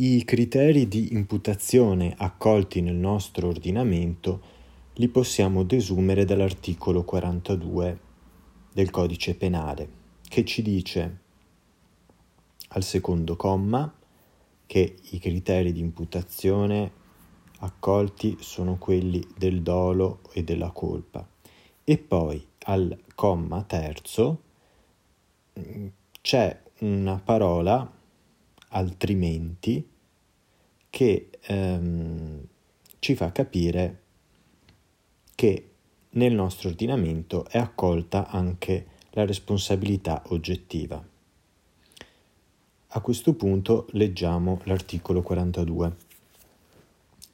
I criteri di imputazione accolti nel nostro ordinamento li possiamo desumere dall'articolo 42 del codice penale, che ci dice al secondo comma che i criteri di imputazione accolti sono quelli del dolo e della colpa. E poi al comma terzo c'è una parola altrimenti che ehm, ci fa capire che nel nostro ordinamento è accolta anche la responsabilità oggettiva. A questo punto leggiamo l'articolo 42.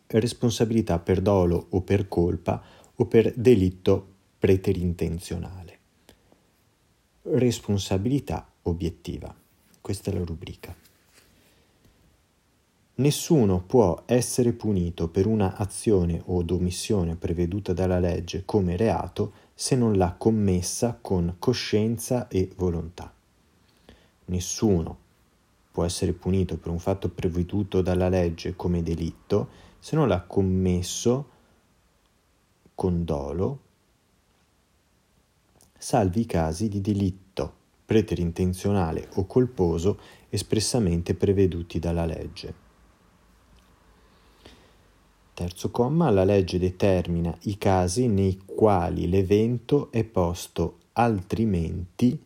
Responsabilità per dolo o per colpa o per delitto preterintenzionale. Responsabilità obiettiva. Questa è la rubrica. Nessuno può essere punito per una azione o omissione preveduta dalla legge come reato se non l'ha commessa con coscienza e volontà. Nessuno può essere punito per un fatto preveduto dalla legge come delitto se non l'ha commesso con dolo, salvi i casi di delitto preterintenzionale o colposo espressamente preveduti dalla legge. Terzo comma, la legge determina i casi nei quali l'evento è posto altrimenti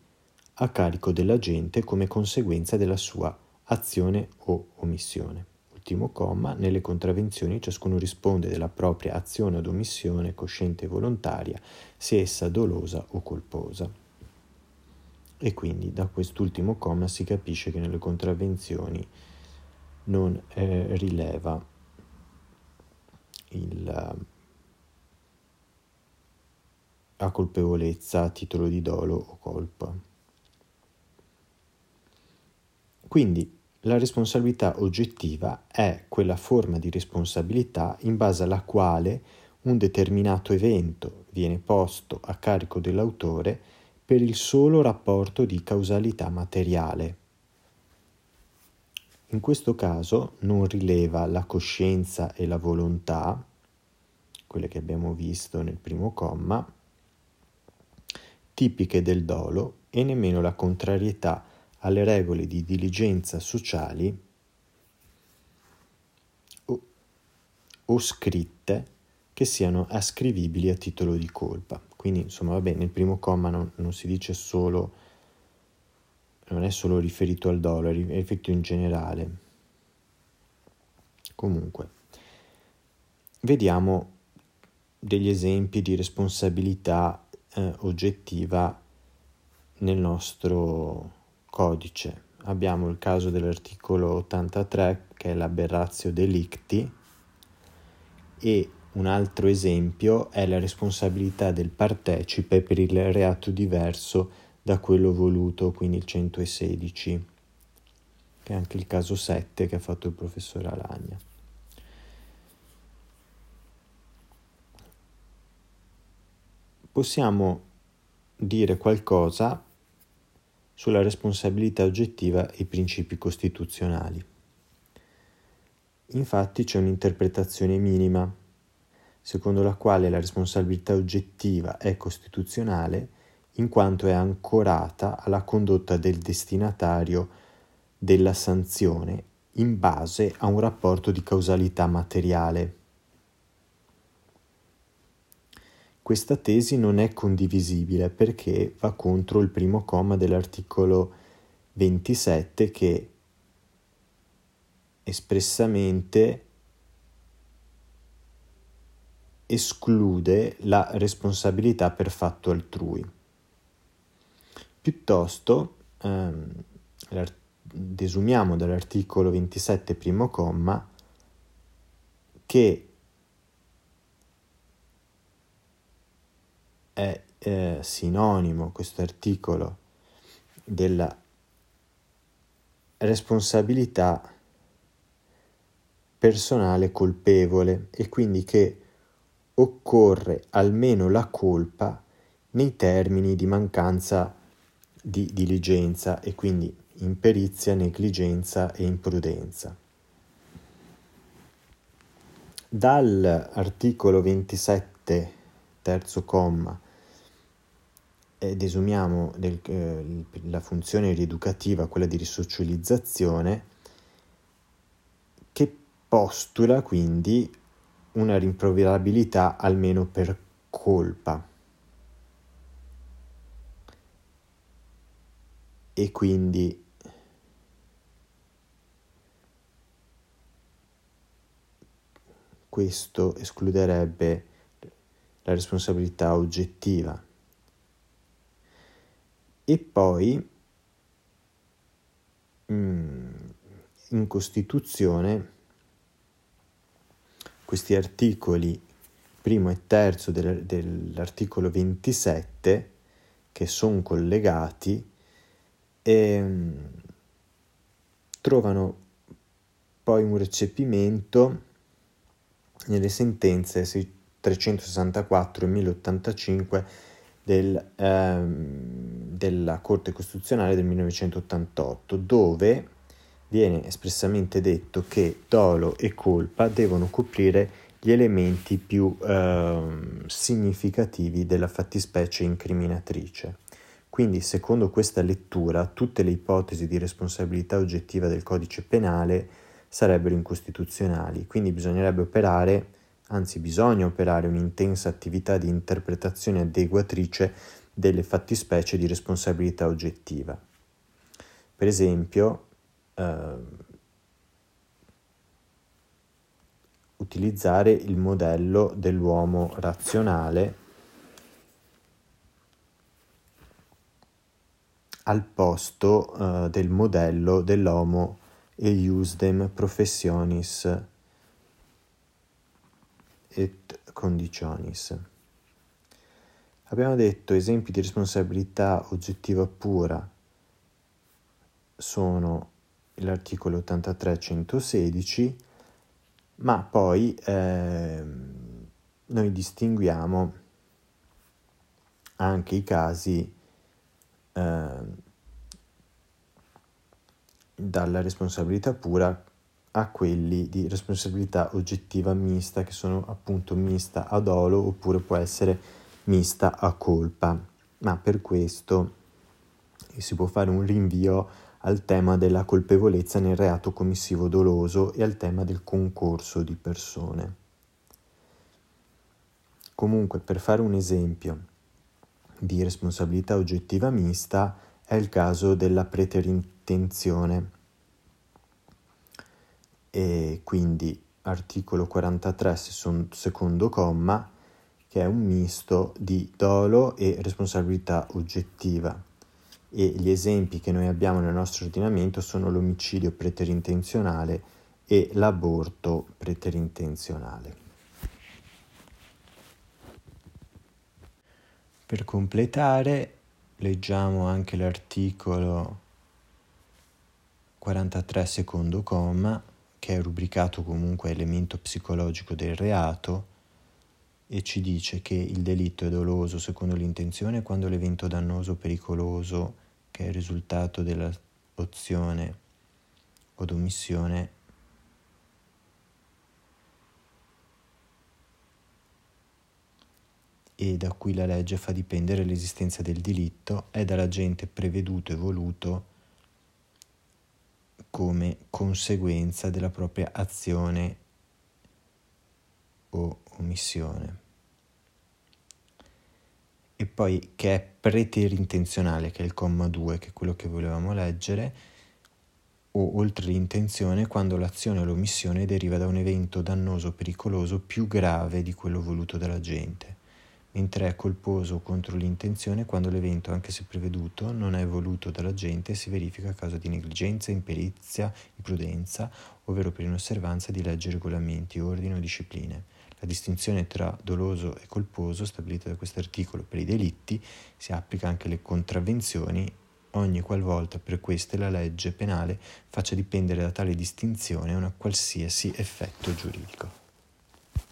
a carico dell'agente come conseguenza della sua azione o omissione. Ultimo comma, nelle contravvenzioni ciascuno risponde della propria azione o omissione cosciente e volontaria, sia essa dolosa o colposa. E quindi da quest'ultimo comma si capisce che nelle contravvenzioni non eh, rileva il, la colpevolezza a titolo di dolo o colpa. Quindi la responsabilità oggettiva è quella forma di responsabilità in base alla quale un determinato evento viene posto a carico dell'autore per il solo rapporto di causalità materiale. In questo caso non rileva la coscienza e la volontà, quelle che abbiamo visto nel primo comma, tipiche del dolo e nemmeno la contrarietà alle regole di diligenza sociali o, o scritte che siano ascrivibili a titolo di colpa. Quindi, insomma, vabbè, nel primo comma non, non si dice solo non è solo riferito al dollaro, è riferito in generale. Comunque, vediamo degli esempi di responsabilità eh, oggettiva nel nostro codice. Abbiamo il caso dell'articolo 83 che è l'aberratio delicti e un altro esempio è la responsabilità del partecipe per il reato diverso da quello voluto, quindi il 116, che è anche il caso 7 che ha fatto il professore Alagna. Possiamo dire qualcosa sulla responsabilità oggettiva e i principi costituzionali. Infatti c'è un'interpretazione minima, secondo la quale la responsabilità oggettiva è costituzionale in quanto è ancorata alla condotta del destinatario della sanzione in base a un rapporto di causalità materiale. Questa tesi non è condivisibile perché va contro il primo comma dell'articolo 27 che espressamente esclude la responsabilità per fatto altrui. Piuttosto, ehm, desumiamo dall'articolo 27 primo comma che è eh, sinonimo questo articolo della responsabilità personale colpevole e quindi che occorre almeno la colpa nei termini di mancanza di diligenza e quindi imperizia, negligenza e imprudenza. Dall'articolo 27, terzo comma, ed esumiamo del, eh, la funzione rieducativa, quella di risocializzazione, che postula quindi una rimproverabilità almeno per colpa. E quindi questo escluderebbe la responsabilità oggettiva. E poi mm, in Costituzione questi articoli primo e terzo del, dell'articolo 27 che sono collegati e mm, trovano poi un recepimento nelle sentenze 364 e 1085 del, ehm, della Corte Costituzionale del 1988, dove viene espressamente detto che dolo e colpa devono coprire gli elementi più ehm, significativi della fattispecie incriminatrice. Quindi, secondo questa lettura, tutte le ipotesi di responsabilità oggettiva del codice penale sarebbero incostituzionali, quindi bisognerebbe operare, anzi bisogna operare un'intensa attività di interpretazione adeguatrice delle fattispecie di responsabilità oggettiva. Per esempio, eh, utilizzare il modello dell'uomo razionale al posto eh, del modello dell'homo eiusdem professionis et conditionis. Abbiamo detto esempi di responsabilità oggettiva pura sono l'articolo 83-116, ma poi eh, noi distinguiamo anche i casi eh, dalla responsabilità pura a quelli di responsabilità oggettiva mista, che sono appunto mista a dolo oppure può essere mista a colpa. Ma per questo si può fare un rinvio al tema della colpevolezza nel reato commissivo doloso e al tema del concorso di persone. Comunque, per fare un esempio di responsabilità oggettiva mista, è il caso della preterintesa attenzione. E quindi articolo 43 secondo comma che è un misto di dolo e responsabilità oggettiva e gli esempi che noi abbiamo nel nostro ordinamento sono l'omicidio preterintenzionale e l'aborto preterintenzionale. Per completare leggiamo anche l'articolo 43 secondo comma, che è rubricato comunque elemento psicologico del reato, e ci dice che il delitto è doloso secondo l'intenzione quando l'evento dannoso o pericoloso, che è il risultato dell'opzione o d'omissione, e da cui la legge fa dipendere l'esistenza del delitto, è dall'agente preveduto e voluto come conseguenza della propria azione o omissione. E poi che è preterintenzionale, che è il comma 2, che è quello che volevamo leggere, o oltre l'intenzione quando l'azione o l'omissione deriva da un evento dannoso o pericoloso più grave di quello voluto dalla gente mentre è colposo contro l'intenzione quando l'evento, anche se preveduto, non è voluto dalla gente e si verifica a causa di negligenza, imperizia, imprudenza, ovvero per inosservanza di leggi, regolamenti, ordini o discipline. La distinzione tra doloso e colposo, stabilita da questo articolo per i delitti, si applica anche alle contravvenzioni ogni qualvolta per queste la legge penale faccia dipendere da tale distinzione un qualsiasi effetto giuridico.